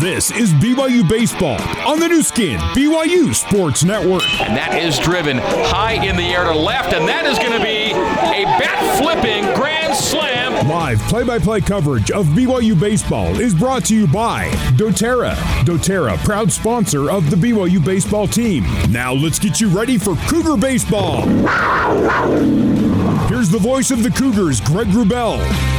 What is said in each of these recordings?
This is BYU Baseball on the Nu Skin, BYU Sports Network. And that is driven high in the air to left, and that is going to be a bat flipping grand slam. Live play by play coverage of BYU Baseball is brought to you by doTERRA. doTERRA, proud sponsor of the BYU baseball team. Now let's get you ready for Cougar Baseball. Here's the voice of the Cougars, Greg Wrubell.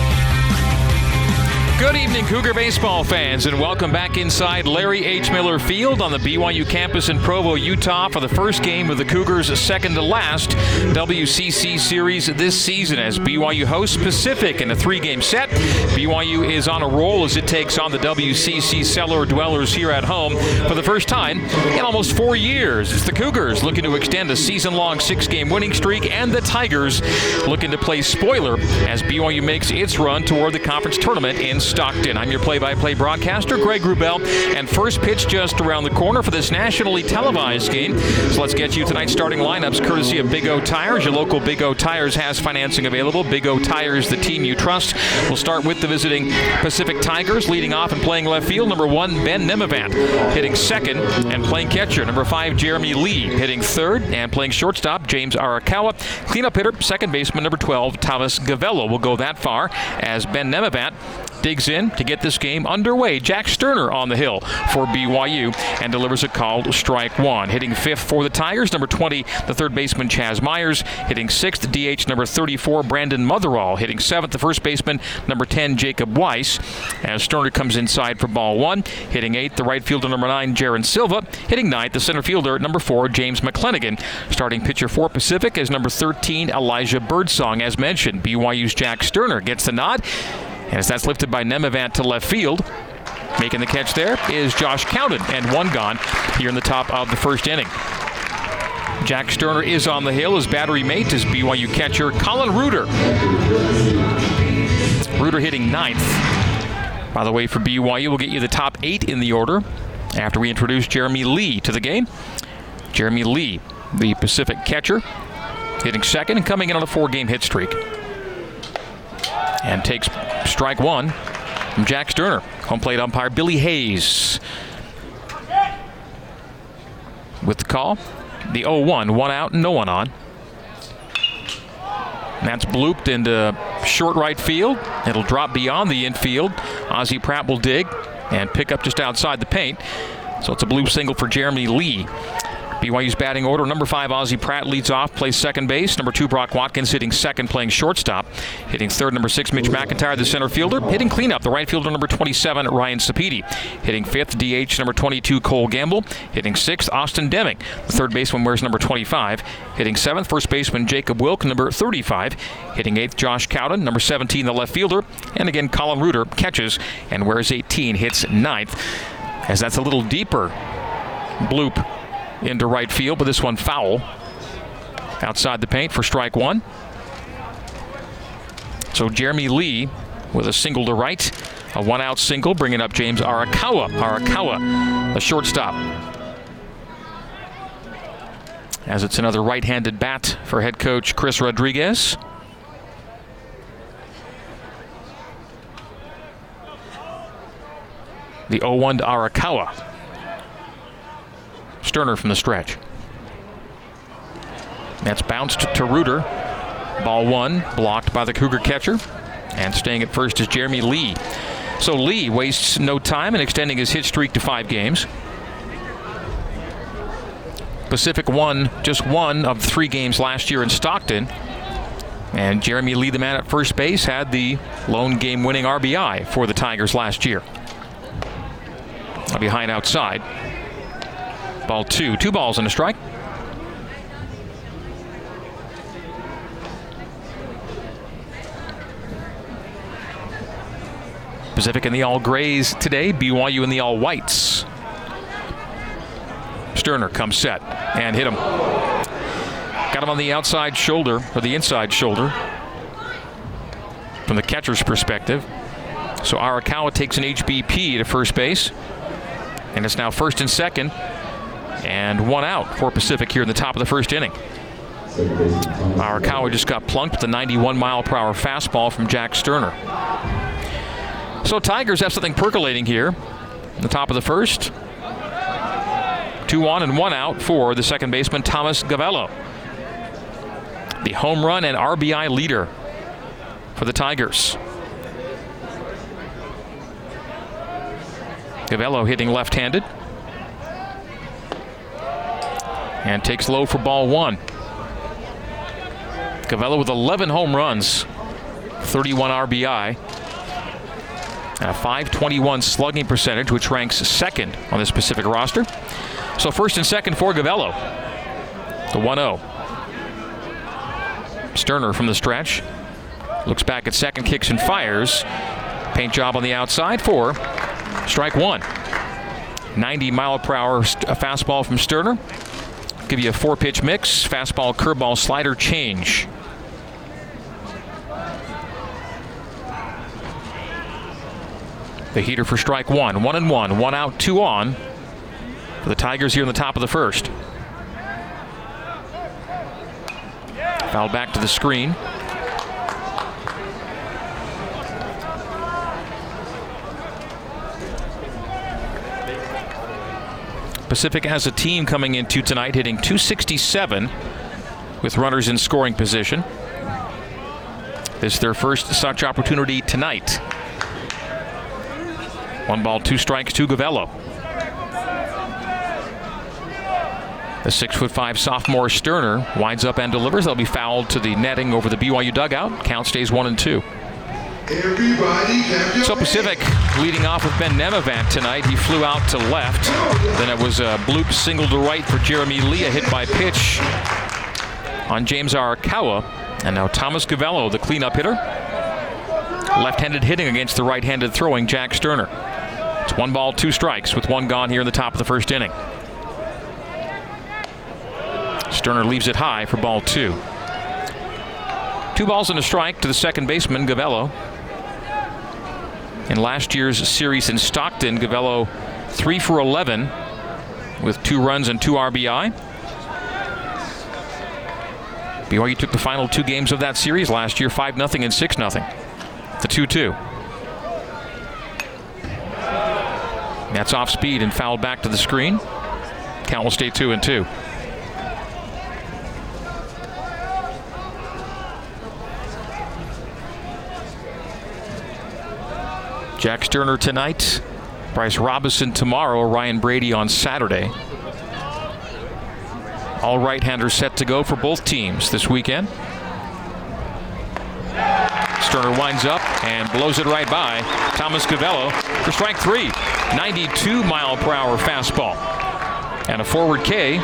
Good evening, Cougar baseball fans, and welcome back inside Larry H. Miller Field on the BYU campus in Provo, Utah, for the first game of the Cougars' second to last WCC series this season as BYU hosts Pacific in a three game set. BYU is on a roll as it takes on the WCC cellar dwellers here at home for the first time in almost four years. It's the Cougars looking to extend a season long six game winning streak, and the Tigers looking to play spoiler as BYU makes its run toward the conference tournament in Stockton. I'm your play by play broadcaster, Greg Wrubell, and first pitch just around the corner for this nationally televised game. So let's get you tonight's starting lineups courtesy of Big O Tires. Your local Big O Tires has financing available. Big O Tires, the team you trust. We'll start with the visiting Pacific Tigers, leading off and playing left field. Number one, Ben Nemavant, hitting second and playing catcher. Number five, Jeremy Lee, hitting third and playing shortstop. James Arakawa, cleanup hitter, second baseman. Number 12, Thomas Gavello will go that far as Ben Nemavant digs in to get this game underway. Jack Sterner on the hill for BYU and delivers a called strike one. Hitting fifth for the Tigers, number 20, the third baseman Chaz Myers. Hitting sixth, DH number 34, Brandon Motherall. Hitting seventh, the first baseman, number 10, Jacob Weiss. As Sterner comes inside for ball one. Hitting eighth, the right fielder number nine, Jaron Silva. Hitting ninth, the center fielder number four, James McClenaghan. Starting pitcher for Pacific is number 13, Elijah Birdsong. As mentioned, BYU's Jack Sterner gets the nod. As that's lifted by Nemavant to left field, making the catch there is Josh Cowden, and one gone here in the top of the first inning. Jack Sterner is on the hill. His battery mate is BYU catcher Colin Reuter. Reuter hitting ninth. By the way, for BYU, we'll get you the top eight in the order after we introduce Jeremy Lee to the game. Jeremy Lee, the Pacific catcher, hitting second and coming in on a four game hit streak. And takes strike one from Jack Sterner. Home plate umpire Billy Hayes. With the call, the 0 1, one out, no one on. And that's blooped into short right field. It'll drop beyond the infield. Ozzie Pratt will dig and pick up just outside the paint. So it's a blue single for Jeremy Lee. BYU's batting order number five, Ozzie Pratt leads off, plays second base. Number two, Brock Watkins hitting second, playing shortstop. Hitting third, number six, Mitch McIntyre, the center fielder. Hitting cleanup, the right fielder, number 27, Ryan Sapedi. Hitting fifth, DH, number 22, Cole Gamble. Hitting sixth, Austin Deming. The third baseman wears number 25. Hitting seventh, first baseman Jacob Wilk, number 35. Hitting eighth, Josh Cowden, number 17, the left fielder. And again, Colin Reuter catches and wears 18, hits ninth. As that's a little deeper bloop into right field, but this one foul. Outside the paint for strike one. So Jeremy Lee with a single to right, a one out single, bringing up James Arakawa. Arakawa, the shortstop. As it's another right handed bat for head coach Chris Rodriguez. The 0 1 to Arakawa. Sterner from the stretch. That's bounced to Reuter. Ball one, blocked by the Cougar catcher. And staying at first is Jeremy Lee. So Lee wastes no time in extending his hit streak to five games. Pacific won just one of three games last year in Stockton. And Jeremy Lee, the man at first base, had the lone game winning RBI for the Tigers last year. Behind outside. Ball two. Two balls and a strike. Pacific in the all grays today, BYU in the all whites. Sterner comes set and hit him. Got him on the outside shoulder, or the inside shoulder, from the catcher's perspective. So Arakawa takes an HBP to first base. And it's now first and second. And one out for Pacific here in the top of the first inning. Our Arakawa just got plunked with a 91 mile per hour fastball from Jack Sterner. So Tigers have something percolating here. the top of the first. Two on and one out for the second baseman, Thomas Gavello. The home run and RBI leader for the Tigers. Gavello hitting left handed. And takes low for ball one. Gavello with 11 home runs, 31 RBI, and a 521 slugging percentage, which ranks second on this Pacific roster. So first and second for Gavello. The 1 0. Sterner from the stretch. Looks back at second, kicks and fires. Paint job on the outside for strike one. 90 mile per hour fastball from Sterner. Give you a four pitch mix fastball, curveball, slider change. The heater for strike one. One and one. One out, two on. For the Tigers here in the top of the first. Foul back to the screen. Pacific has a team coming into tonight hitting 267 with runners in scoring position. This is their first such opportunity tonight. One ball, two strikes to Gavello. The six foot five sophomore Sterner winds up and delivers. They'll be fouled to the netting over the BYU dugout. Count stays one and two. So Pacific leading off with Ben Nemavant tonight. He flew out to left. Then it was a bloop single to right for Jeremy Lee, a hit by pitch on James Arakawa. And now Thomas Gavello, the cleanup hitter. Left-handed hitting against the right-handed throwing Jack Sterner. It's one ball, two strikes with one gone here in the top of the first inning. Sterner leaves it high for ball two. Two balls and a strike to the second baseman, Gavello. In last year's series in Stockton, Gavello three for 11 with two runs and two RBI. BYU took the final two games of that series last year, 5 0 and 6 0. The 2 2. That's off speed and fouled back to the screen. Count will stay two and two. Jack Sterner tonight. Bryce Robison tomorrow. Ryan Brady on Saturday. All right-handers set to go for both teams this weekend. Sterner winds up and blows it right by Thomas Gavello for strike three. 92 mile per hour fastball. And a forward K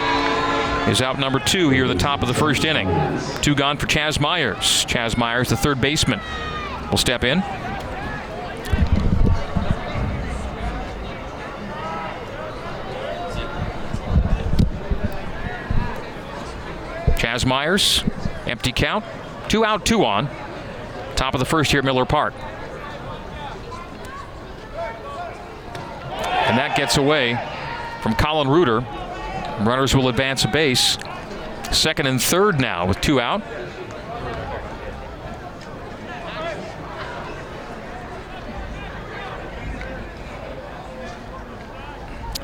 is out number two here at the top of the first inning. Two gone for Chaz Myers. Chaz Myers, the third baseman, will step in. Chaz Myers, empty count, two out, two on. Top of the first here at Miller Park. And that gets away from Colin Reuter. Runners will advance a base. Second and third now with two out.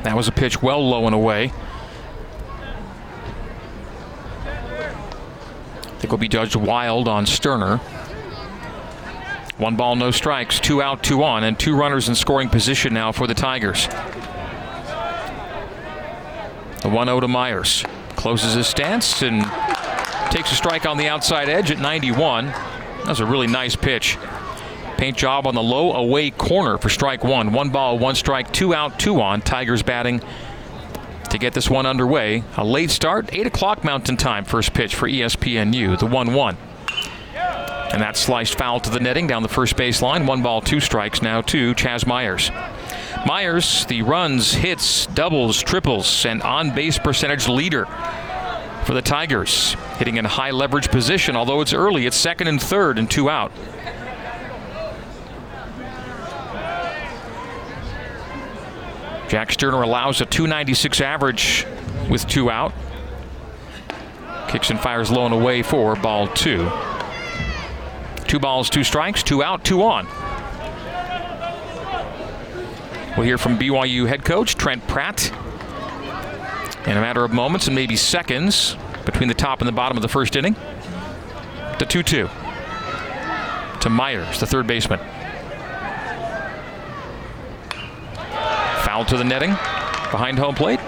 That was a pitch well low and away. Will be judged wild on Sterner. One ball, no strikes, two out, two on, and two runners in scoring position now for the Tigers. The 1 0 to Myers. Closes his stance and takes a strike on the outside edge at 91. That was a really nice pitch. Paint job on the low away corner for strike one. One ball, one strike, two out, two on. Tigers batting to get this one underway. A late start, 8 o'clock Mountain Time, first pitch for ESPNU, the 1 1. And that sliced foul to the netting down the first base line. One ball, two strikes now to Chaz Myers. Myers, the runs, hits, doubles, triples, and on base percentage leader for the Tigers. Hitting in high leverage position, although it's early, it's second and third and two out. Jack Sterner allows a 296 average with two out. Kicks and fires low and away for ball two. Two balls, two strikes, two out, two on. We'll hear from BYU head coach Trent Pratt in a matter of moments and maybe seconds between the top and the bottom of the first inning. The 2 2 to Myers, the third baseman. Foul to the netting behind home plate.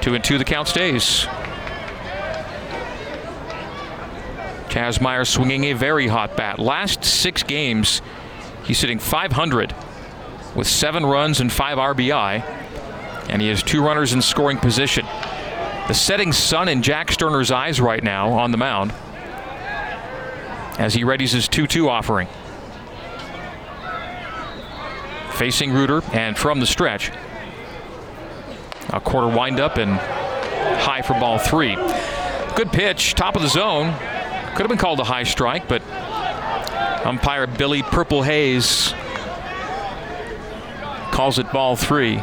Two and two, the count stays. Myers swinging a very hot bat. Last six games, he's sitting 500 with seven runs and five RBI, and he has two runners in scoring position. The setting sun in Jack Sterner's eyes right now on the mound as he readies his 2 2 offering. Facing Reuter and from the stretch. A quarter windup and high for ball three. Good pitch, top of the zone. Could have been called a high strike, but umpire Billy Purple Hayes calls it ball three.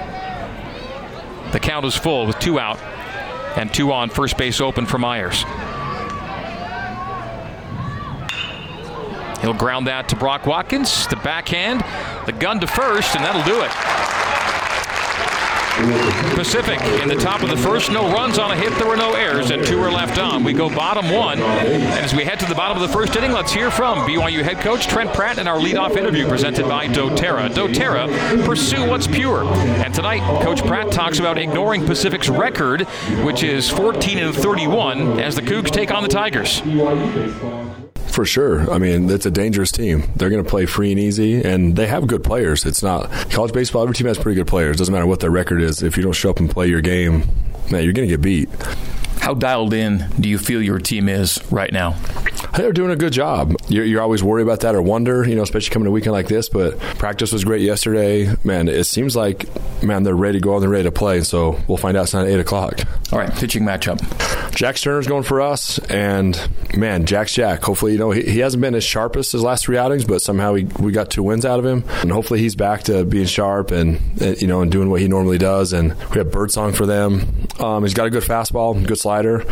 The count is full with two out and two on first base open for Myers. He'll ground that to Brock Watkins. The backhand, the gun to first, and that'll do it. Pacific in the top of the first. No runs on a hit. There were no errors, and two are left on. We go bottom one. And as we head to the bottom of the first inning, let's hear from BYU head coach Trent Pratt in our leadoff interview presented by doTERRA. doTERRA, pursue what's pure. And tonight, Coach Pratt talks about ignoring Pacific's record, which is 14 and 31, as the Cougs take on the Tigers. For sure. I mean, it's a dangerous team. They're going to play free and easy, and they have good players. It's not college baseball. Every team has pretty good players. Doesn't matter what their record is. If you don't show up and play your game, man, you're going to get beat. How dialed in do you feel your team is right now? They're doing a good job. You're, you're, always worried about that or wonder, you know, especially coming to a weekend like this. But practice was great yesterday. Man, it seems like, man, they're ready to go and they're ready to play. So we'll find out tonight at 8 o'clock. All right, pitching matchup. Jack Sterner's going for us, and man, Jack's Jack. Hopefully, you know he, he hasn't been as sharp as his last three outings, but somehow we, we got two wins out of him, and hopefully he's back to being sharp and, and you know and doing what he normally does. And we have Birdsong for them. Um, he's got a good fastball, good slider.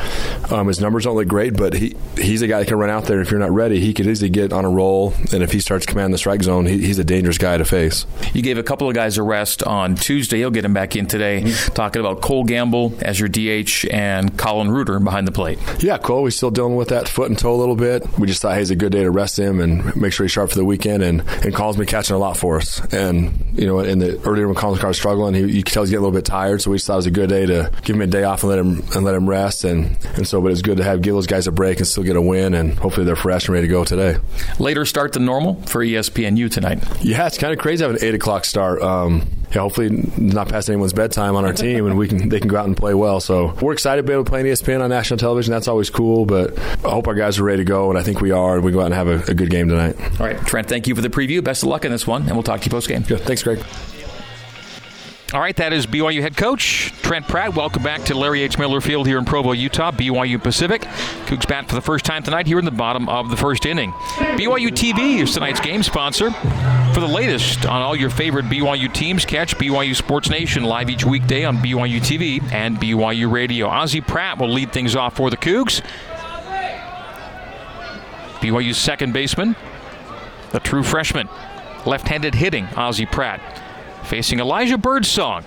Um, his numbers don't look great, but he he's a guy that can run out there. If you're not ready, he could easily get on a roll, and if he starts commanding the strike zone, he, he's a dangerous guy to face. You gave a couple of guys a rest on Tuesday. You'll get him back in today, mm-hmm. talking about Cole Gamble as your DH and Colin Reuter behind the plate. Yeah, Cole, we're still dealing with that foot and toe a little bit. We just thought, hey, it's a good day to rest him and make sure he's sharp for the weekend. And, and Colin's been catching a lot for us. And, you know, in the earlier when Colin's car was struggling, he, you could tell he's getting a little bit tired. So we just thought it was a good day to give him a day off and let him and let him rest. And, and so, but it's good to have give those guys a break and still get a win. And hopefully they're fresh and ready to go today. Later start than normal for ESPNU tonight. Yeah, it's kind of crazy having an eight o'clock start. Um, yeah, hopefully not past anyone's bedtime on our team, and we can they can go out and play well. So we're excited to be able to play in ESPN on national television. That's always cool. But I hope our guys are ready to go, and I think we are. And we go out and have a, a good game tonight. All right, Trent. Thank you for the preview. Best of luck in this one, and we'll talk to you post game. Yeah, thanks, Greg. All right, that is BYU head coach Trent Pratt. Welcome back to Larry H. Miller Field here in Provo, Utah. BYU Pacific. Cougs bat for the first time tonight here in the bottom of the first inning. BYU TV is tonight's game sponsor. For the latest on all your favorite BYU teams, catch BYU Sports Nation live each weekday on BYU TV and BYU Radio. Ozzie Pratt will lead things off for the Cougs. BYU's second baseman, a true freshman, left-handed hitting Ozzie Pratt facing Elijah Birdsong,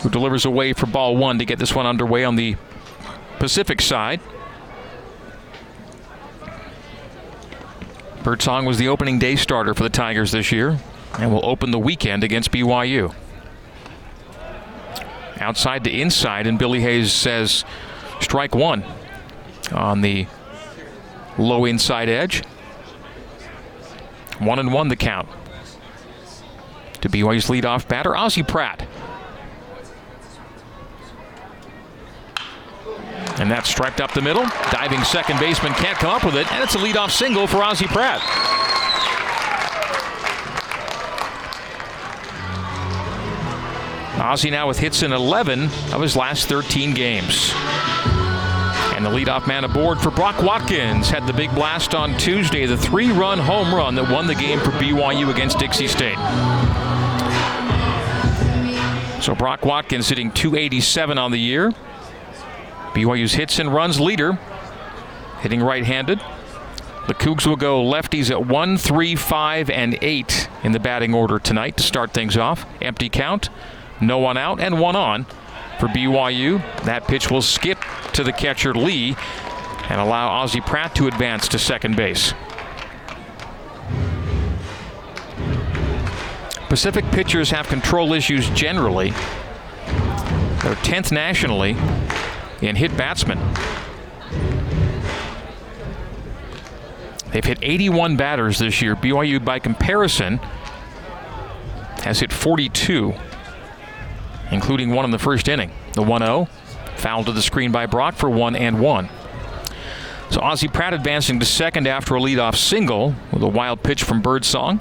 who delivers away for ball one to get this one underway on the Pacific side. Birdsong was the opening day starter for the Tigers this year and will open the weekend against BYU. Outside to inside, and Billy Hayes says strike one on the low inside edge. One and one the count to BYU's leadoff batter, Ozzie Pratt. And that's striped up the middle. Diving second baseman can't come up with it, and it's a leadoff single for Ozzie Pratt. Ozzie now with hits in 11 of his last 13 games. And the leadoff man aboard for Brock Watkins had the big blast on Tuesday, the three run home run that won the game for BYU against Dixie State. So Brock Watkins hitting 287 on the year. BYU's hits and runs leader, hitting right handed. The Cougs will go lefties at 1, 3, 5, and 8 in the batting order tonight to start things off. Empty count, no one out, and one on for BYU. That pitch will skip to the catcher Lee and allow Ozzie Pratt to advance to second base. Pacific pitchers have control issues generally. They're 10th nationally in hit batsmen. They've hit 81 batters this year. BYU, by comparison, has hit 42, including one in the first inning. The 1 0, fouled to the screen by Brock for 1 and 1. So Ozzie Pratt advancing to second after a leadoff single with a wild pitch from Birdsong.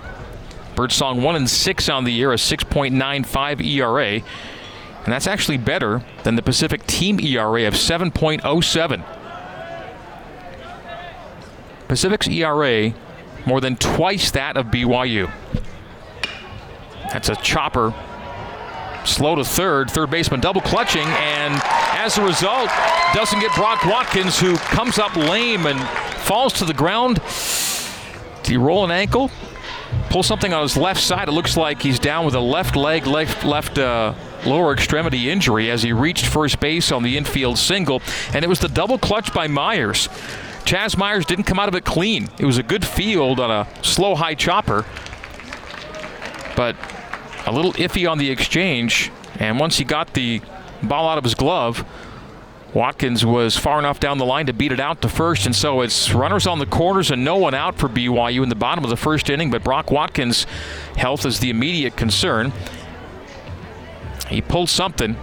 Birdsong 1 and 6 on the year, a 6.95 ERA. And that's actually better than the Pacific team ERA of 7.07. Pacific's ERA more than twice that of BYU. That's a chopper. Slow to third, third baseman double clutching, and as a result, doesn't get Brock Watkins, who comes up lame and falls to the ground. Did he roll an ankle? Pull something on his left side. It looks like he's down with a left leg, left, left uh, lower extremity injury as he reached first base on the infield single. And it was the double clutch by Myers. Chaz Myers didn't come out of it clean. It was a good field on a slow high chopper, but a little iffy on the exchange. And once he got the ball out of his glove, Watkins was far enough down the line to beat it out to first, and so it's runners on the corners and no one out for BYU in the bottom of the first inning. But Brock Watkins' health is the immediate concern. He pulled something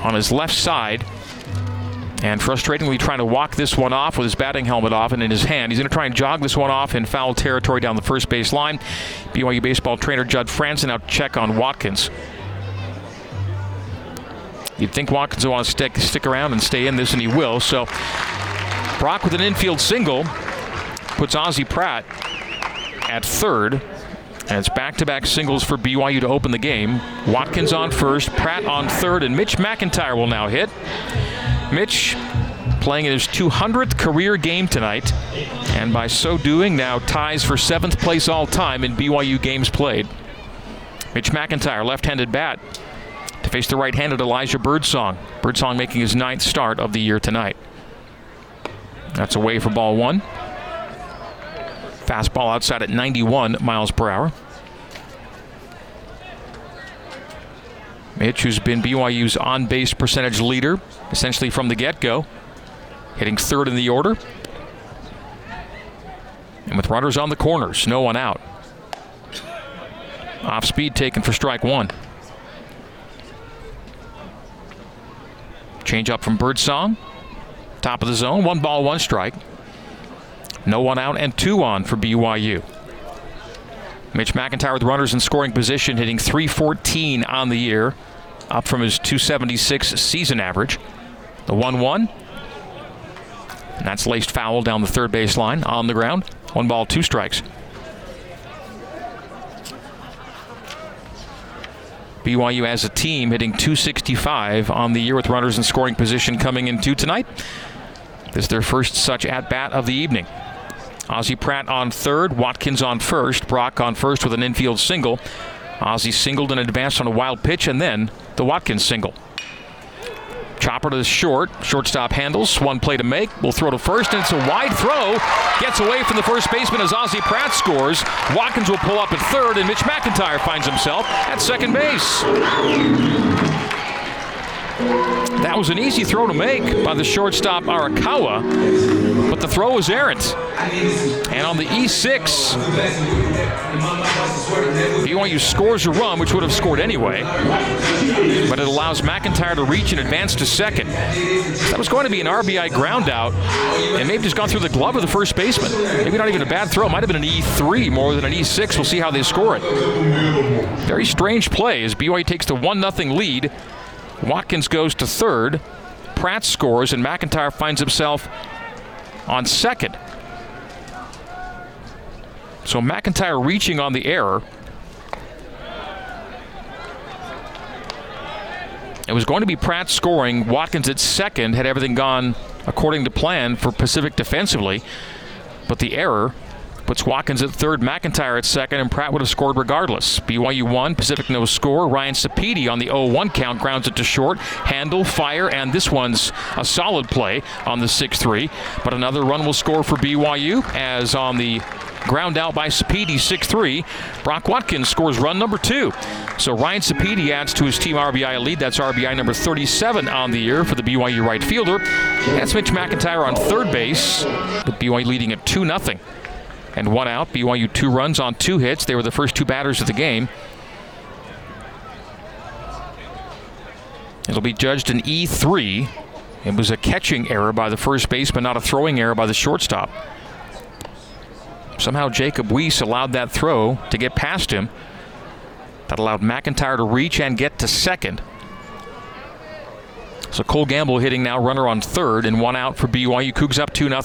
on his left side, and frustratingly trying to walk this one off with his batting helmet off and in his hand. He's going to try and jog this one off in foul territory down the first base line. BYU baseball trainer Judd Franzen out check on Watkins. You'd think Watkins will want to stick stick around and stay in this, and he will. So Brock with an infield single puts Ozzie Pratt at third. And it's back-to-back singles for BYU to open the game. Watkins on first, Pratt on third, and Mitch McIntyre will now hit. Mitch playing in his 200th career game tonight, and by so doing, now ties for seventh place all time in BYU games played. Mitch McIntyre, left-handed bat, to face the right-handed Elijah Birdsong. Birdsong making his ninth start of the year tonight. That's away for ball one. Fastball outside at 91 miles per hour. Mitch, who's been BYU's on base percentage leader essentially from the get go, hitting third in the order. And with runners on the corners, no one out. Off speed taken for strike one. Change up from Birdsong. Top of the zone. One ball, one strike. No one out and two on for BYU. Mitch McIntyre with runners in scoring position, hitting 314 on the year, up from his 276 season average. The 1 1. And that's laced foul down the third base line on the ground. One ball, two strikes. BYU as a team hitting 265 on the year with runners in scoring position coming into tonight. This is their first such at bat of the evening. Ozzie Pratt on third, Watkins on first, Brock on first with an infield single. Ozzie singled and advanced on a wild pitch, and then the Watkins single. Chopper to the short. Shortstop handles. One play to make. Will throw to first, and it's a wide throw. Gets away from the first baseman as Ozzie Pratt scores. Watkins will pull up at third, and Mitch McIntyre finds himself at second base. That was an easy throw to make by the shortstop Arakawa, but the throw was errant. And on the E6, BYU scores a run, which would have scored anyway, but it allows McIntyre to reach and advance to second. That was going to be an RBI ground out, and maybe just gone through the glove of the first baseman. Maybe not even a bad throw. Might have been an E3 more than an E6. We'll see how they score it. Very strange play as BYU takes the 1 0 lead Watkins goes to third. Pratt scores, and McIntyre finds himself on second. So McIntyre reaching on the error. It was going to be Pratt scoring. Watkins at second had everything gone according to plan for Pacific defensively. But the error puts Watkins at third, McIntyre at second, and Pratt would have scored regardless. BYU one, Pacific no score. Ryan Sapedi on the 0-1 count grounds it to short. Handle, fire, and this one's a solid play on the 6-3. But another run will score for BYU as on the ground out by Sapedi 6-3. Brock Watkins scores run number two. So Ryan Sapedi adds to his team RBI lead. That's RBI number 37 on the year for the BYU right fielder. That's Mitch McIntyre on third base, with BYU leading at 2 0 and one out. BYU two runs on two hits. They were the first two batters of the game. It'll be judged an E3. It was a catching error by the first baseman, not a throwing error by the shortstop. Somehow Jacob Weiss allowed that throw to get past him. That allowed McIntyre to reach and get to second. So Cole Gamble hitting now runner on third and one out for BYU. Cougs up 2 0.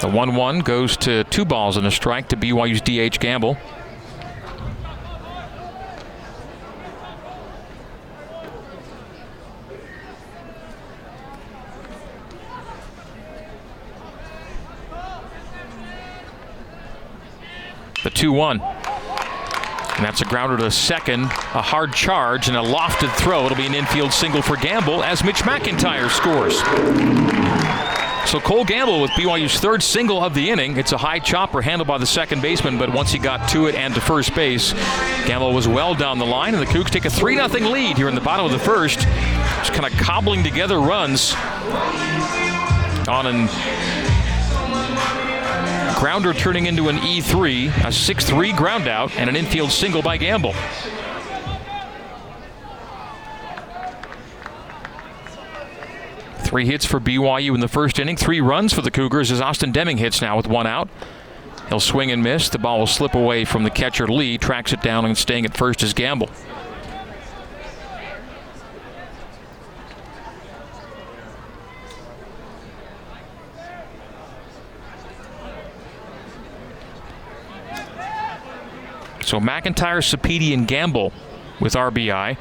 The 1 1 goes to two balls and a strike to BYU's DH Gamble. The 2 1. And that's a grounder to second, a hard charge, and a lofted throw. It'll be an infield single for Gamble as Mitch McIntyre scores. So Cole Gamble with BYU's third single of the inning. It's a high chopper handled by the second baseman, but once he got to it and to first base, Gamble was well down the line, and the Cougs take a 3 0 lead here in the bottom of the first. Just kind of cobbling together runs on an grounder turning into an E3, a 6 3 ground out, and an infield single by Gamble. Three hits for BYU in the first inning, three runs for the Cougars as Austin Deming hits now with one out. He'll swing and miss. The ball will slip away from the catcher Lee, tracks it down, and staying at first is Gamble. So McIntyre, Sapedi, and Gamble with RBI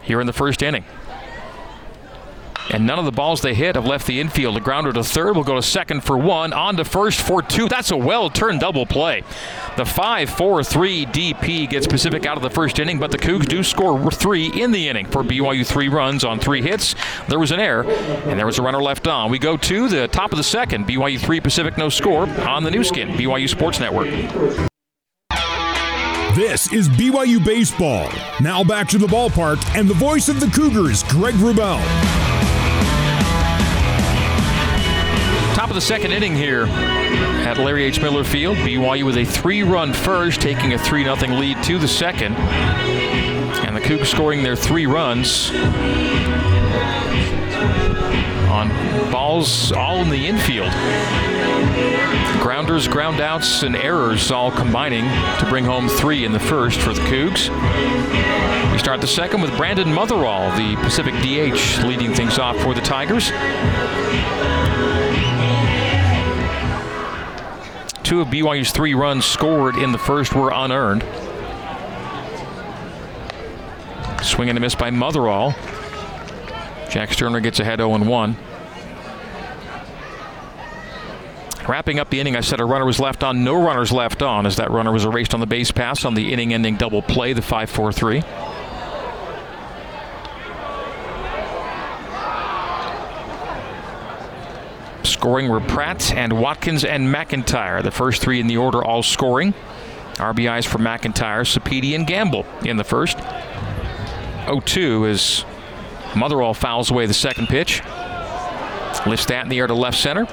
here in the first inning. And none of the balls they hit have left the infield. A grounder to third will go to second for one. On to first for two. That's a well turned double play. The 5 4 3 DP gets Pacific out of the first inning, but the Cougs do score three in the inning for BYU three runs on three hits. There was an error, and there was a runner left on. We go to the top of the second. BYU 3 Pacific no score on the Nu Skin, BYU Sports Network. This is BYU Baseball. Now back to the ballpark and the voice of the Cougars, Greg Wrubell. Top of the second inning here at Larry H. Miller Field. BYU with a three run first, taking a 3 0 lead to the second. And the Cougs scoring their three runs on balls all in the infield. Grounders, groundouts, and errors all combining to bring home three in the first for the Cougs. We start the second with Brandon Motherall, the Pacific DH, leading things off for the Tigers. Two of BYU's three runs scored in the first were unearned. Swing and a miss by Motherall. Jack Sterner gets ahead 0 1. Wrapping up the inning, I said a runner was left on. No runners left on as that runner was erased on the base pass on the inning ending double play, the 5 4 3. Scoring were Pratt and Watkins and McIntyre. The first three in the order all scoring. RBIs for McIntyre, Sapedi, and Gamble in the first. 0-2 as Motherall fouls away the second pitch. Lifts that in the air to left center.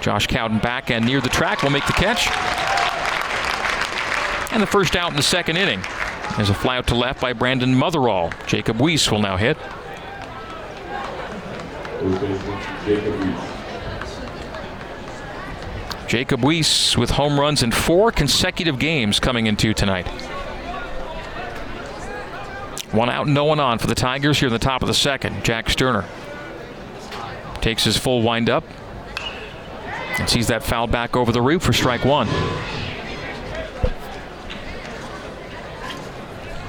Josh Cowden back and near the track will make the catch. And the first out in the second inning. There's a fly out to left by Brandon Motherall. Jacob Weiss will now hit. Jacob Weiss. With home runs in four consecutive games coming into tonight. One out, no one on for the Tigers here in the top of the second. Jack Sterner takes his full windup and sees that foul back over the roof for strike one.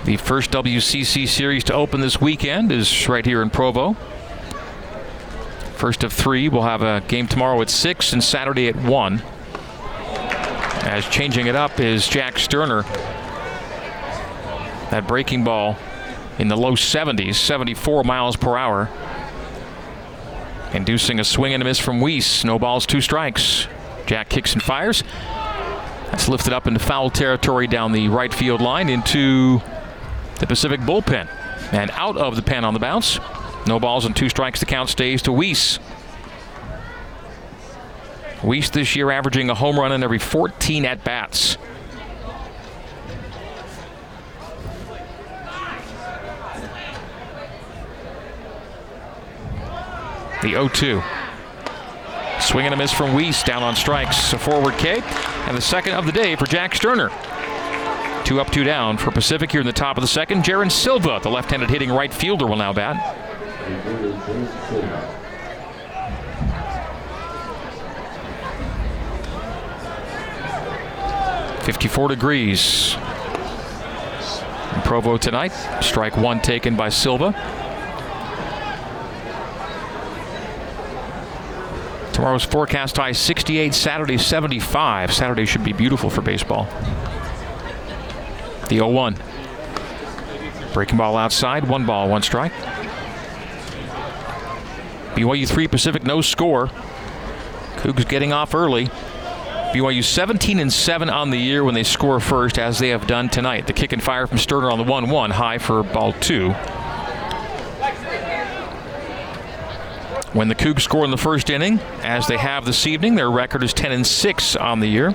The first WCC series to open this weekend is right here in Provo. First of three. We'll have a game tomorrow at 6 and Saturday at 1. As changing it up is Jack Sterner. That breaking ball in the low 70s, 74 miles per hour. Inducing a swing and a miss from Weiss. No balls, two strikes. Jack kicks and fires. That's lifted up into foul territory down the right field line into the Pacific bullpen. And out of the pen on the bounce. No balls and two strikes. The count stays to Weiss. Weiss this year averaging a home run in every 14 at bats. The 0 2. Swing and a miss from Weiss down on strikes. A forward K. And the second of the day for Jack Sterner. Two up, two down for Pacific here in the top of the second. Jaron Silva, the left handed hitting right fielder, will now bat. 54 degrees. In Provo tonight. Strike one taken by Silva. Tomorrow's forecast high 68, Saturday 75. Saturday should be beautiful for baseball. The 0 1. Breaking ball outside, one ball, one strike. BYU 3 Pacific, no score. Cougs getting off early. BYU 17 and 7 on the year when they score first, as they have done tonight. The kick and fire from Sterner on the 1 1, high for ball two. When the Cougs score in the first inning, as they have this evening, their record is 10 and 6 on the year.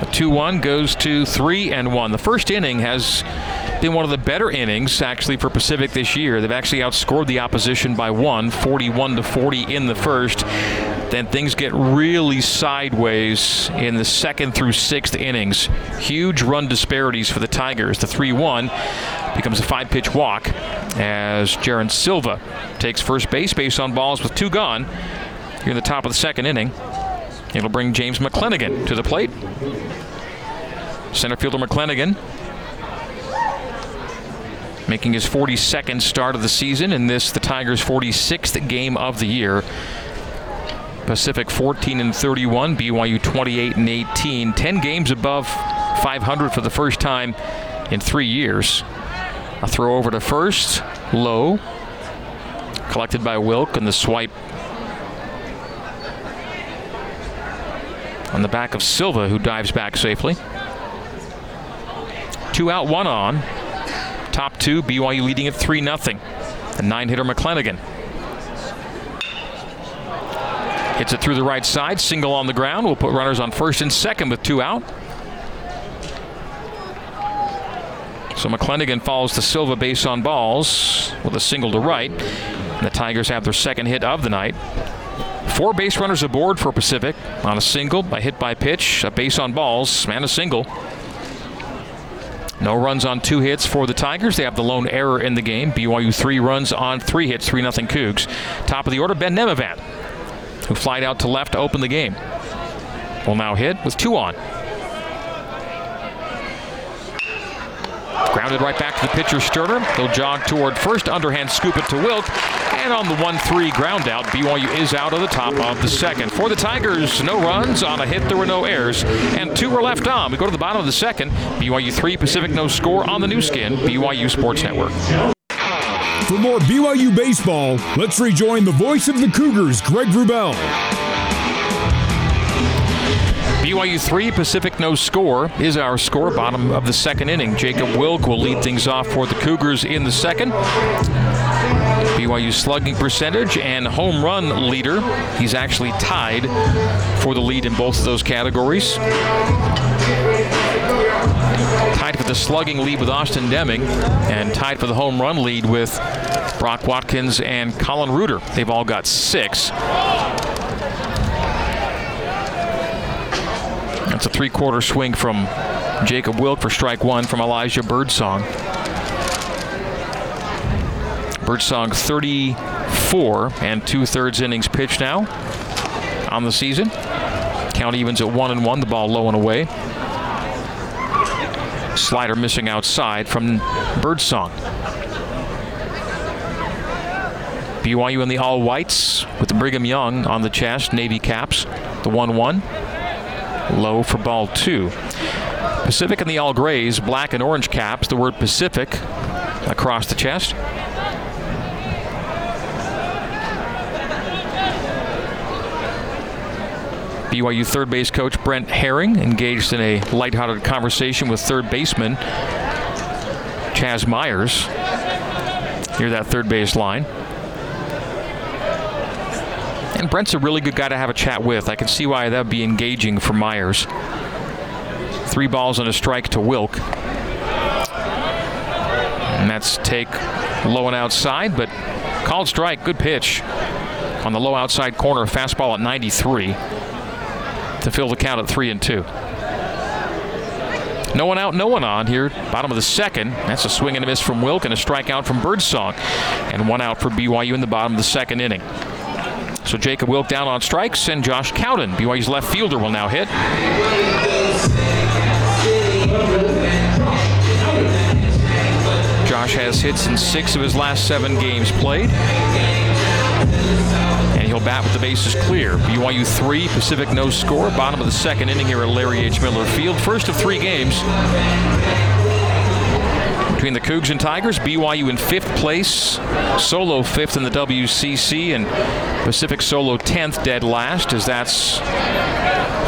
A 2 1 goes to 3 and 1. The first inning has been one of the better innings actually for Pacific this year. They've actually outscored the opposition by one, 41 to 40 in the first. Then things get really sideways in the second through sixth innings. Huge run disparities for the Tigers. The 3 1 becomes a five pitch walk as Jaron Silva takes first base based on balls with two gone here in the top of the second inning. It'll bring James McClenaghan to the plate. Center fielder McClenaghan making his 42nd start of the season, and this the Tigers' 46th game of the year. Pacific 14 and 31, BYU 28 and 18, 10 games above 500 for the first time in three years. A throw over to first, low, collected by Wilk, and the swipe on the back of Silva, who dives back safely. Two out, one on. Top two, BYU leading at 3 0. The nine hitter McClenaghan. Hits it through the right side, single on the ground. We'll put runners on first and second with two out. So McClenaghan follows the Silva base on balls with a single to right. And the Tigers have their second hit of the night. Four base runners aboard for Pacific on a single, a hit by pitch, a base on balls, and a single. No runs on two hits for the Tigers. They have the lone error in the game. BYU three runs on three hits, 3 0 Cougs. Top of the order, Ben Nemivant, who flied out to left to open the game. Will now hit with two on. Grounded right back to the pitcher Sterner. He'll jog toward first, underhand scoop it to Wilk. And on the 1 3 ground out, BYU is out of the top of the second. For the Tigers, no runs on a hit, there were no errors, and two were left on. We go to the bottom of the second. BYU 3, Pacific no score on the Nu Skin, BYU Sports Network. For more BYU baseball, let's rejoin the voice of the Cougars, Greg Wrubell. BYU 3, Pacific no score is our score. Bottom of the second inning. Jacob Wilk will lead things off for the Cougars in the second. BYU slugging percentage and home run leader. He's actually tied for the lead in both of those categories. Tied for the slugging lead with Austin Deming and tied for the home run lead with Brock Watkins and Colin Reuter. They've all got six. That's a three quarter swing from Jacob Wilk for strike one from Elijah Birdsong. Birdsong 34 and two thirds innings pitched now on the season. Count evens at one and one, the ball low and away. Slider missing outside from Birdsong. BYU in the all whites with the Brigham Young on the chest, Navy caps, the 1 1. Low for ball two. Pacific in the all grays, black and orange caps, the word Pacific across the chest. BYU third base coach Brent Herring engaged in a lighthearted conversation with third baseman Chaz Myers near that third base line. And Brent's a really good guy to have a chat with. I can see why that would be engaging for Myers. Three balls and a strike to Wilk. And that's take low and outside, but called strike. Good pitch on the low outside corner. Fastball at 93 to fill the count at three and two. No one out, no one on here. Bottom of the second. That's a swing and a miss from Wilk and a strikeout from Birdsong. And one out for BYU in the bottom of the second inning. So Jacob Wilk down on strikes, and Josh Cowden, BYU's left fielder, will now hit. Josh has hits in six of his last seven games played. He'll bat with the bases clear. BYU 3, Pacific no score. Bottom of the second inning here at Larry H. Miller Field. First of three games between the Cougs and Tigers. BYU in fifth place, solo fifth in the WCC, and Pacific solo 10th dead last, as that's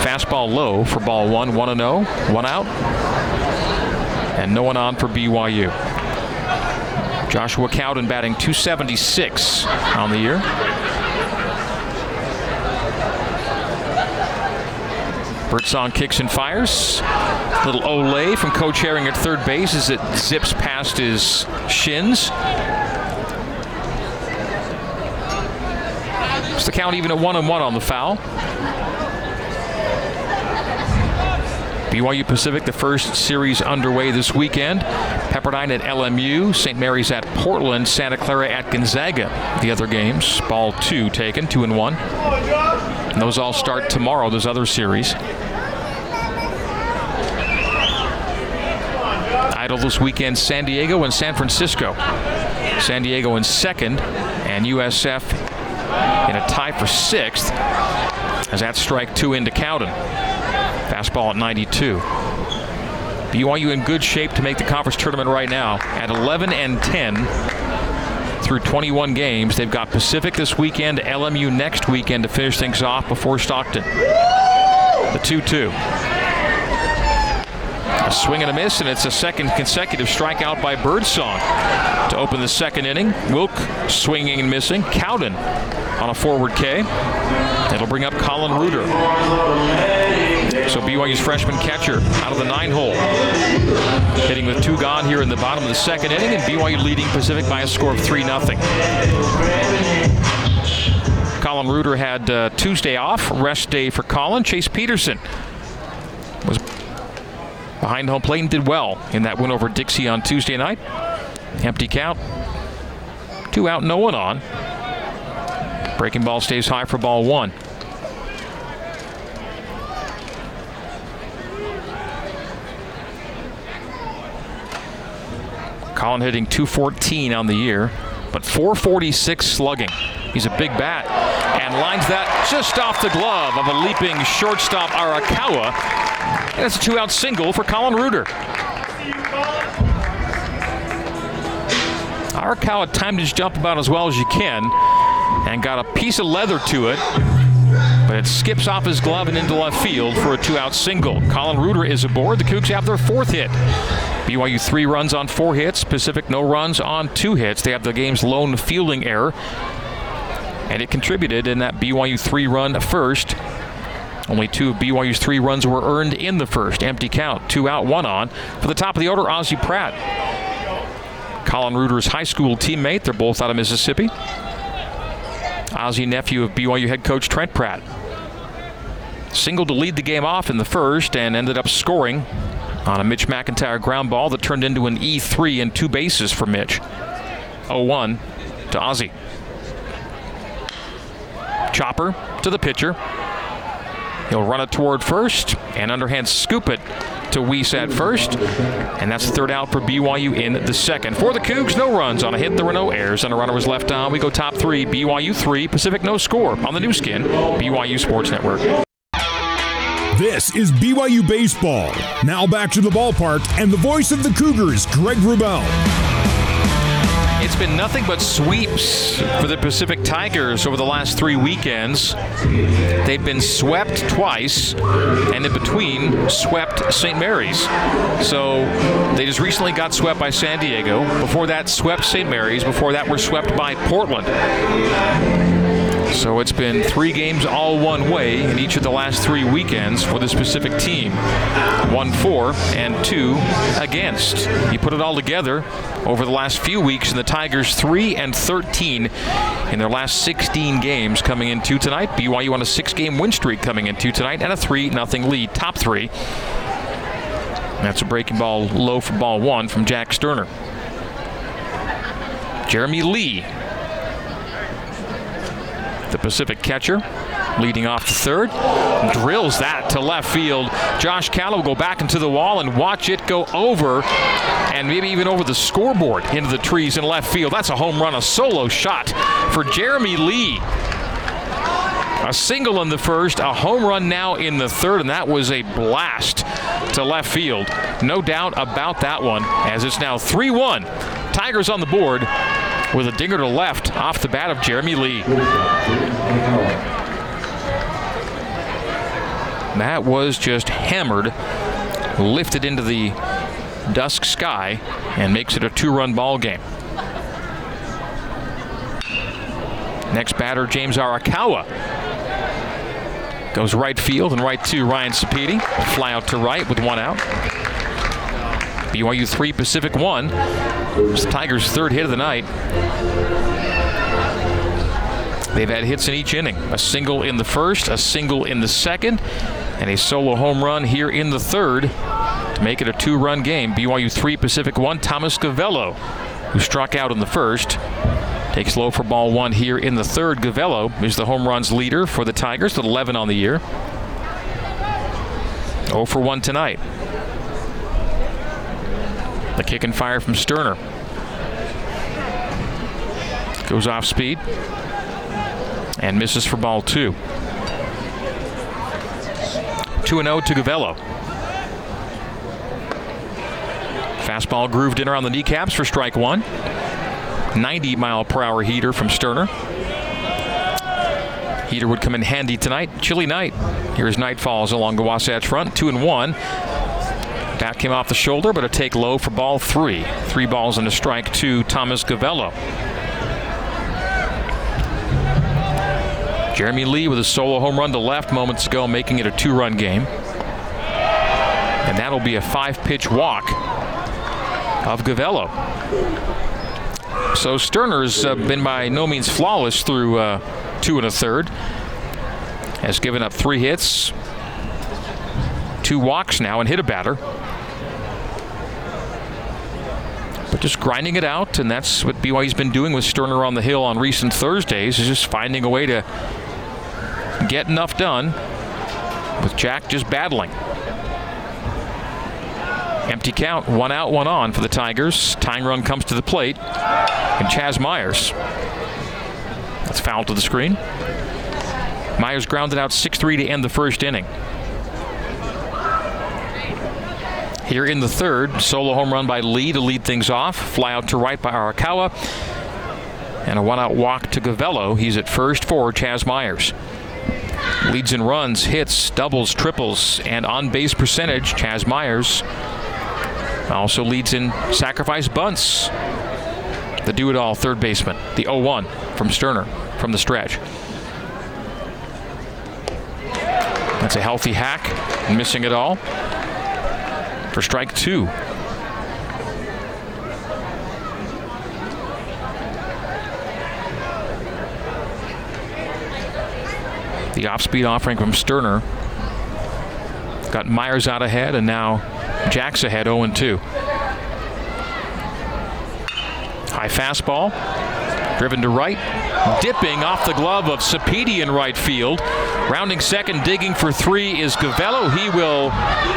fastball low for ball one, 1 0, one out, and no one on for BYU. Joshua Cowden batting 276 on the year. Birdsong kicks and fires. Little Olay from Coach Herring at third base as it zips past his shins. It's the count even at one and one on the foul. BYU Pacific, the first series underway this weekend. Pepperdine at LMU, St. Mary's at Portland, Santa Clara at Gonzaga. The other games, ball two taken, two and one. And those all start tomorrow, those other series. Idle this weekend, San Diego and San Francisco. San Diego in second, and USF in a tie for sixth as that strike two into Cowden. Fastball at 92. BYU in good shape to make the conference tournament right now at 11 and 10 through 21 games. They've got Pacific this weekend, LMU next weekend to finish things off before Stockton. The 2 2. A swing and a miss, and it's a second consecutive strikeout by Birdsong to open the second inning. Wilk swinging and missing. Cowden on a forward K. It'll bring up Colin Reuter. So BYU's freshman catcher out of the nine hole. Hitting with two gone here in the bottom of the second inning, and BYU leading Pacific by a score of 3 0. Colin Reuter had uh, Tuesday off, rest day for Colin. Chase Peterson was behind home plate and did well in that win over Dixie on Tuesday night. Empty count. Two out, no one on. Breaking ball stays high for ball one. Colin hitting 214 on the year, but 446 slugging. He's a big bat and lines that just off the glove of a leaping shortstop Arakawa. And it's a two out single for Colin Reuter. Arakawa timed his jump about as well as you can and got a piece of leather to it, but it skips off his glove and into left field for a two out single. Colin Reuter is aboard. The Cougs have their fourth hit. BYU three runs on four hits, Pacific no runs on two hits. They have the game's lone fielding error, and it contributed in that BYU three run first. Only two of BYU's three runs were earned in the first. Empty count, two out, one on. For the top of the order, Ozzie Pratt. Colin Reuter's high school teammate. They're both out of Mississippi. Ozzie, nephew of BYU head coach Trent Pratt. Single to lead the game off in the first and ended up scoring on a Mitch McIntyre ground ball that turned into an E3 and two bases for Mitch. 0-1 to Ozzie. Chopper to the pitcher. He'll run it toward first and underhand scoop it to to Weiss at first, and that's the third out for BYU in the second. For the Cougs, no runs on a hit. There were no errors, and a runner was left on. We go top three. BYU three, Pacific no score on the Nu Skin, BYU Sports Network. This is BYU Baseball. Now back to the ballpark and the voice of the Cougars, Greg Wrubell. It's been nothing but sweeps for the Pacific Tigers over the last three weekends. They've been swept twice, and in between, swept St. Mary's. So they just recently got swept by San Diego. Before that, swept St. Mary's. Before that, were swept by Portland. So it's been three games all one way in each of the last three weekends for this specific team. One for and two against. You put it all together over the last few weeks, and the Tigers 3 and 13 in their last 16 games coming into tonight. BYU on a six game win streak coming into tonight and a 3 0 lead, top three. That's a breaking ball low for ball one from Jack Sterner. Jeremy Lee the Pacific catcher, leading off the third. Drills that to left field. Josh Cowden go back into the wall and watch it go over and maybe even over the scoreboard into the trees in left field. That's a home run, a solo shot for Jeremy Lee. A single in the first, a home run now in the third, and that was a blast to left field. No doubt about that one, as it's now 3 1. Tigers on the board with a dinger to left off the bat of Jeremy Lee. That was just hammered, lifted into the dusk sky, and makes it a two run ball game. Next batter, James Arakawa. Goes right field and right to Ryan Sapedi. Fly out to right with one out. BYU 3, Pacific 1. It's the Tigers' third hit of the night. They've had hits in each inning a single in the first, a single in the second, and a solo home run here in the third to make it a two run game. BYU 3, Pacific 1. Thomas Gavello, who struck out in the first, takes low for ball one here in the third. Gavello is the home runs leader for the Tigers with 11 on the year. 0 for 1 tonight. The kick and fire from Sterner. Goes off speed and misses for ball two. 2 0 to Gavello. Fastball grooved in around the kneecaps for strike one. 90 mile per hour heater from Sterner. Heater would come in handy tonight. Chilly night. Here's Night Falls along the Wasatch Front. 2 and 1. Bat came off the shoulder, but a take low for ball three. Three balls and a strike to Thomas Gavello. Jeremy Lee with a solo home run to left moments ago, making it a two run game. And that'll be a five pitch walk of Gavello. So Sterner's uh, been by no means flawless through uh, two and a third. Has given up three hits, two walks now, and hit a batter. But just grinding it out, and that's what BYU's been doing with Sterner on the hill on recent Thursdays, is just finding a way to get enough done with Jack just battling. Empty count, one out, one on for the Tigers. Tying run comes to the plate, and Chaz Myers. That's foul to the screen. Myers grounded out 6 3 to end the first inning. Here in the third, solo home run by Lee to lead things off. Fly out to right by Arakawa. And a one out walk to Gavello. He's at first for Chaz Myers. Leads in runs, hits, doubles, triples, and on base percentage. Chaz Myers also leads in sacrifice bunts. The do it all third baseman, the 0 1 from Sterner from the stretch. That's a healthy hack, missing it all for strike two. The off speed offering from Sterner got Myers out ahead, and now Jack's ahead 0 2. High fastball, driven to right, dipping off the glove of Sapedi in right field. Rounding second, digging for three is Gavello. He will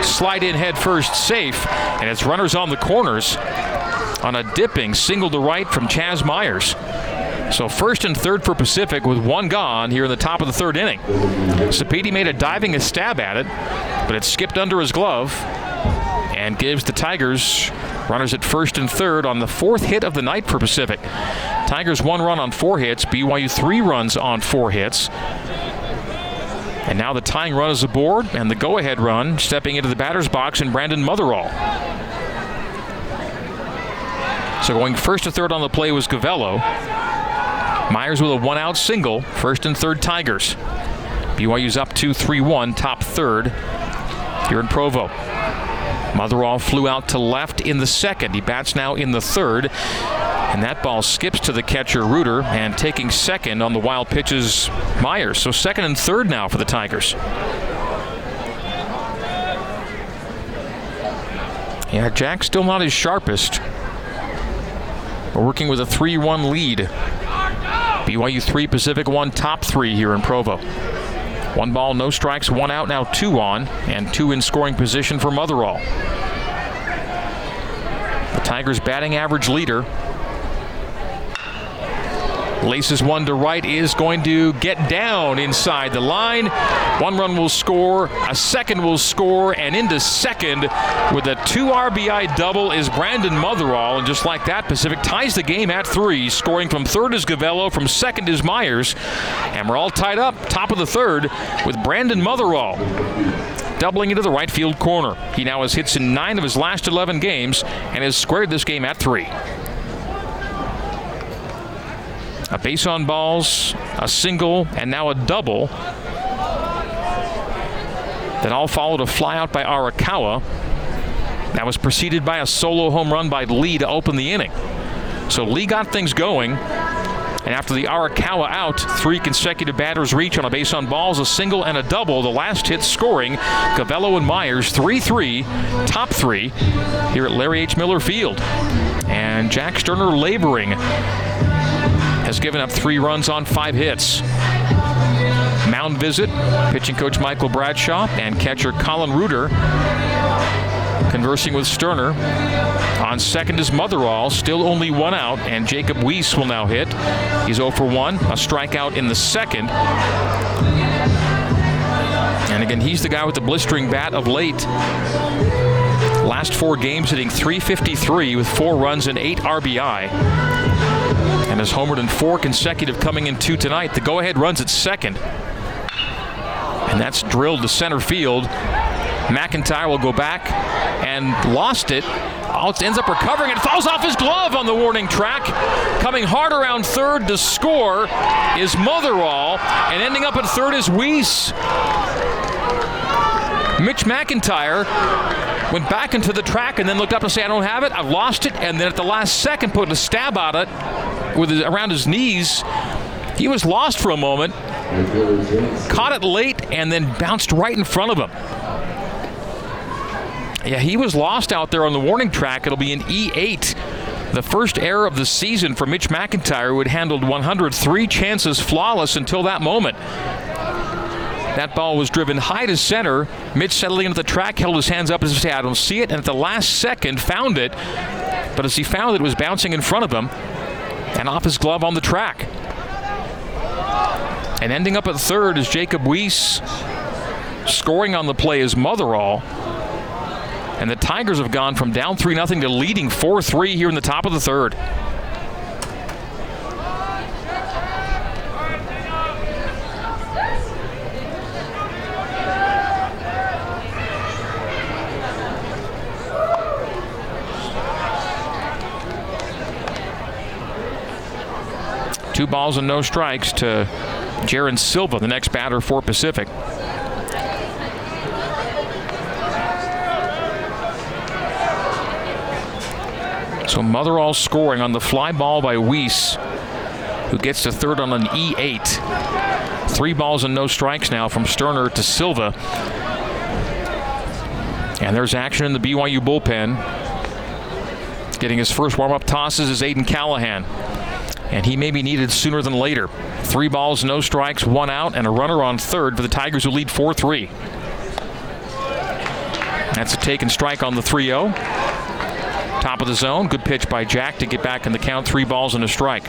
slide in head first safe, and it's runners on the corners on a dipping single to right from Chaz Myers. So first and third for Pacific with one gone here in the top of the third inning. Sapedi made a diving a stab at it, but it skipped under his glove and gives the Tigers runners at first and third on the fourth hit of the night for Pacific. Tigers one run on four hits, BYU three runs on four hits. And now the tying run is aboard, and the go ahead run stepping into the batter's box in Brandon Motherall. So going first to third on the play was Gavello. Myers with a one out single, first and third Tigers. BYU's up 2 3 1, top third here in Provo. Motherall flew out to left in the second. He bats now in the third. And that ball skips to the catcher Reuter and taking second on the wild pitches Myers. So second and third now for the Tigers. Yeah, Jack still not his sharpest. We're working with a 3 1 lead. BYU 3, Pacific 1, top three here in Provo. One ball, no strikes, one out, now two on, and two in scoring position for Motherall. The Tigers' batting average leader Laces one to right is going to get down inside the line. One run will score, a second will score, and into second with a two RBI double is Brandon Motherall. And just like that, Pacific ties the game at three. Scoring from third is Gavello, from second is Myers. And we're all tied up, top of the third, with Brandon Motherall doubling into the right field corner. He now has hits in nine of his last 11 games and has squared this game at three. A base on balls, a single, and now a double. That all followed a flyout by Arakawa. That was preceded by a solo home run by Lee to open the inning. So Lee got things going. And after the Arakawa out, three consecutive batters reach on a base on balls, a single and a double. The last hit scoring, Gavello and Myers, 3 3, top three here at Larry H. Miller Field. And Jack Sterner laboring has given up three runs on five hits. Mound visit, pitching coach Michael Bradshaw and catcher Colin Reuter conversing with Sterner. On second is Motherall, still only one out, and Jacob Weiss will now hit. He's 0 for 1, a strikeout in the second. And again, he's the guy with the blistering bat of late. Last four games hitting 353 with four runs and eight RBI and has homered in four consecutive coming in two tonight. The go ahead runs at second. And that's drilled to center field. McIntyre will go back and lost it. Out, ends up recovering it, falls off his glove on the warning track. Coming hard around third to score is Motherall, and ending up at third is Weiss. Mitch McIntyre went back into the track and then looked up and said, I don't have it, I've lost it, and then at the last second put a stab at it with his, around his knees. He was lost for a moment, caught it late, and then bounced right in front of him. Yeah, he was lost out there on the warning track. It'll be an E8. The first error of the season for Mitch McIntyre, who had handled 103 chances flawless until that moment. That ball was driven high to center. Mitch settling into the track, held his hands up as if I don't see it, and at the last second found it. But as he found it, it was bouncing in front of him and off his glove on the track. And ending up at third is Jacob Weiss. Scoring on the play is Motherall. And the Tigers have gone from down 3 0 to leading 4 3 here in the top of the third. Two balls and no strikes to Jaron Silva, the next batter for Pacific. So Motherall scoring on the fly ball by Weiss, who gets to third on an E8. Three balls and no strikes now from Sterner to Silva. And there's action in the BYU bullpen. Getting his first warm-up tosses is Aiden Callahan. And he may be needed sooner than later. Three balls, no strikes, one out, and a runner on third for the Tigers who lead 4 3. That's a taken strike on the 3 0. Top of the zone. Good pitch by Jack to get back in the count. Three balls and a strike.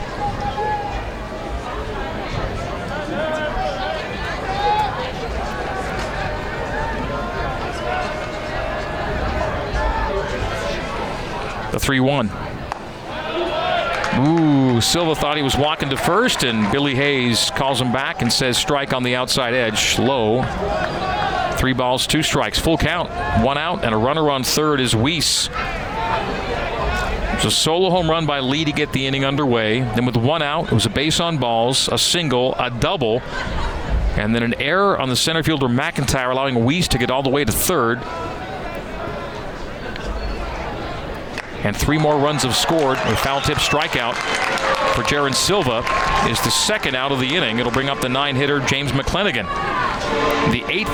The 3 1. Ooh, Silva thought he was walking to first, and Billy Hayes calls him back and says strike on the outside edge. Low. Three balls, two strikes. Full count. One out, and a runner on third is Weiss. It was a solo home run by Lee to get the inning underway. Then with one out, it was a base on balls, a single, a double, and then an error on the center fielder McIntyre, allowing Weiss to get all the way to third. And three more runs have scored. A foul tip strikeout for Jaron Silva is the second out of the inning. It'll bring up the nine hitter James McClenaghan. The eighth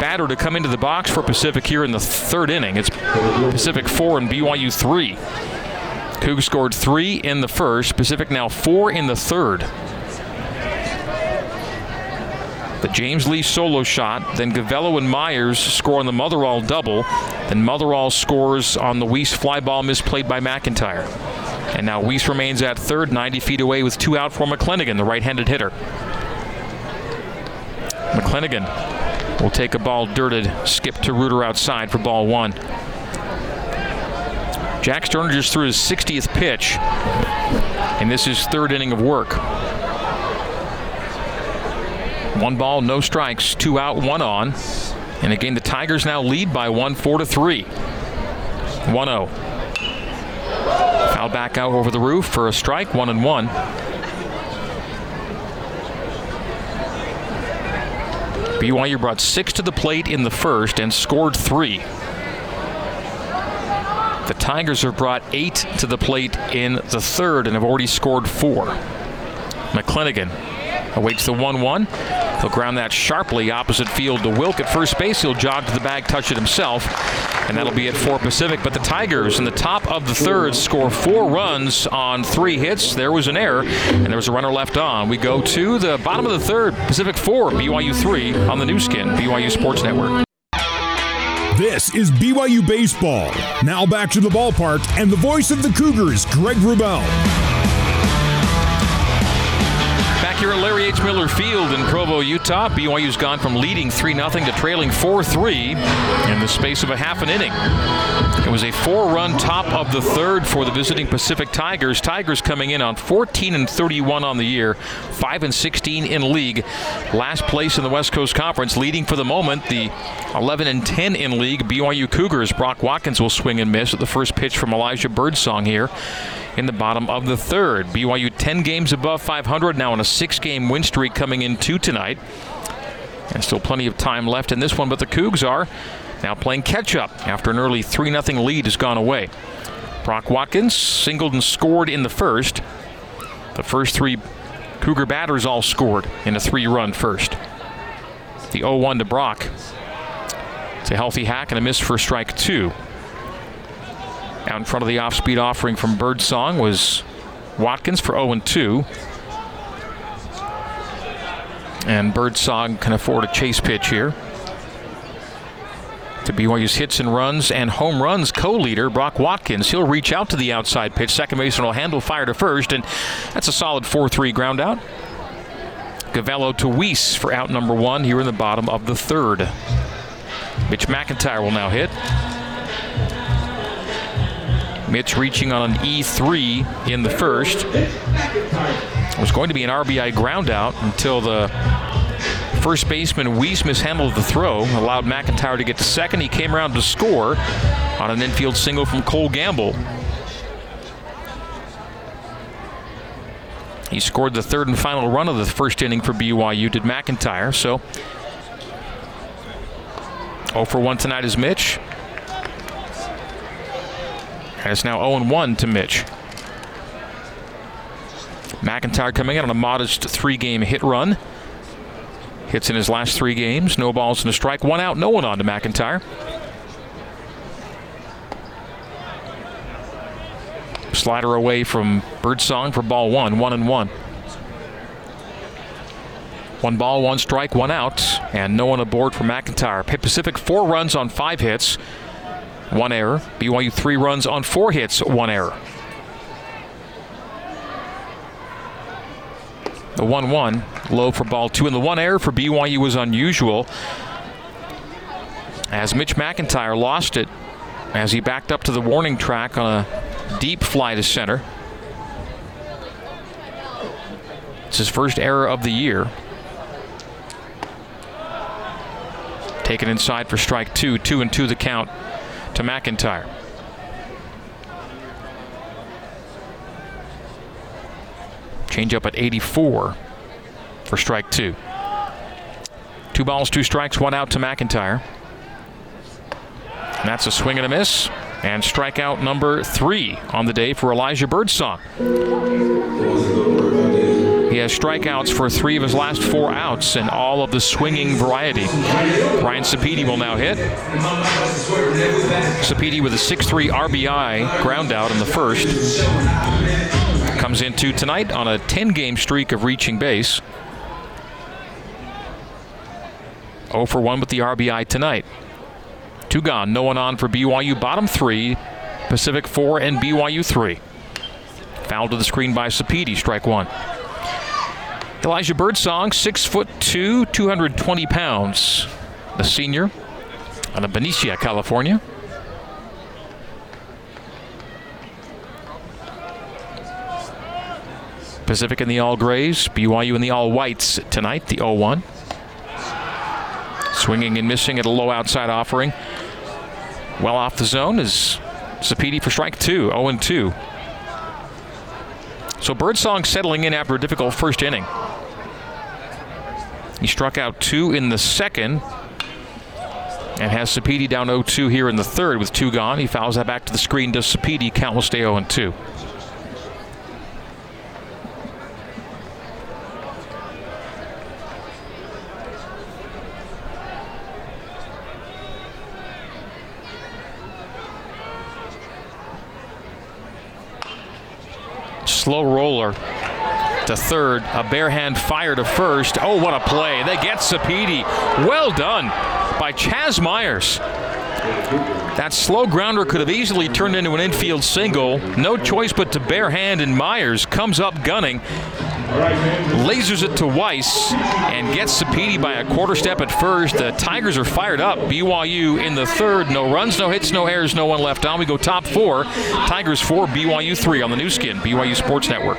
batter to come into the box for Pacific here in the third inning. It's Pacific four and BYU three. Cougs scored three in the first, Pacific now four in the third. The James Lee solo shot, then Gavello and Myers score on the Motherall double, then Motherall scores on the Weiss fly ball misplayed by McIntyre. And now Weiss remains at third, 90 feet away with two out for McClenaghan, the right-handed hitter. McClenaghan will take a ball dirted, skip to Reuter outside for ball one. Jack Sterner just threw his 60th pitch, and this is third inning of work. One ball, no strikes, two out, one on. And again, the Tigers now lead by one, four to three. 1 0. Foul back out over the roof for a strike, one and one. BYU brought six to the plate in the first and scored three. The Tigers have brought eight to the plate in the third and have already scored four. McClenaghan awaits the 1 1. He'll ground that sharply opposite field to Wilk at first base. He'll jog to the bag, touch it himself, and that'll be at 4 Pacific. But the Tigers in the top of the third score four runs on three hits. There was an error, and there was a runner left on. We go to the bottom of the third, Pacific 4, BYU 3 on the Nu Skin, BYU Sports Network. This is BYU Baseball. Now back to the ballpark and the voice of the Cougars, Greg Wrubell here at Larry H. Miller Field in Provo, Utah. BYU's gone from leading 3 0 to trailing 4 3 in the space of a half an inning. It was a four run top of the third for the visiting Pacific Tigers. Tigers coming in on 14 and 31 on the year, 5 and 16 in league. Last place in the West Coast Conference, leading for the moment the 11 and 10 in league BYU Cougars. Brock Watkins will swing and miss at the first pitch from Elijah Birdsong here in the bottom of the third. BYU 10 games above 500 now on a six game win streak coming into tonight. And still plenty of time left in this one, but the Cougs are now playing catch up after an early 3 0 lead has gone away. Brock Watkins singled and scored in the first. The first three Cougar batters all scored in a three run first. The 0 1 to Brock. It's a healthy hack and a miss for strike two. Out in front of the off speed offering from Birdsong was Watkins for 0 2. And Birdsong can afford a chase pitch here. To BYU's hits and runs and home runs co leader, Brock Watkins. He'll reach out to the outside pitch. Second baseman will handle fire to first, and that's a solid 4 3 ground out. Gavello to Weiss for out number one here in the bottom of the third. Mitch McIntyre will now hit. Mitch reaching on an E3 in the first. It was going to be an RBI ground out until the first baseman Weiss mishandled the throw, allowed McIntyre to get to second. He came around to score on an infield single from Cole Gamble. He scored the third and final run of the first inning for BYU, did McIntyre. So 0 for 1 tonight is Mitch. And it's now 0 1 to Mitch. McIntyre coming in on a modest three game hit run. Hits in his last three games. No balls and a strike. One out, no one on to McIntyre. Slider away from Birdsong for ball one, one and one. One ball, one strike, one out, and no one aboard for McIntyre. Pacific four runs on five hits, one error. BYU three runs on four hits, one error. The 1 1 low for ball two, and the one error for BYU was unusual as Mitch McIntyre lost it as he backed up to the warning track on a deep fly to center. It's his first error of the year. Taken inside for strike two. Two and two the count to McIntyre. Change up at 84 for strike two. Two balls, two strikes, one out to McIntyre. And that's a swing and a miss. And strikeout number three on the day for Elijah Birdsong. He has strikeouts for three of his last four outs and all of the swinging variety. Ryan Sapedi will now hit. Sapedi with a 6-3 RBI ground out in the first. Comes into tonight on a 10-game streak of reaching base. 0 for 1 with the RBI tonight. Two gone, no one on for BYU. Bottom three, Pacific 4 and BYU 3. Foul to the screen by Sapedi, strike one. Elijah Birdsong, six foot two, 220 pounds. The senior out of Benicia, California. Pacific in the all grays, BYU in the all whites tonight, the 0 1. Swinging and missing at a low outside offering. Well off the zone is Sapedi for strike two, 0 2. So Birdsong settling in after a difficult first inning. He struck out two in the second and has Sapedi down 0 2 here in the third with two gone. He fouls that back to the screen. Does Sapedi count will stay 0 2. Slow roller to third. A bare hand fire to first. Oh, what a play. They get Sapedi. Well done by Chaz Myers. That slow grounder could have easily turned into an infield single. No choice but to bare hand, and Myers comes up gunning, lasers it to Weiss, and gets Sapedi by a quarter step at first. The Tigers are fired up. BYU in the third. No runs, no hits, no errors, no one left on. We go top four. Tigers four, BYU three on the Nu Skin, BYU Sports Network.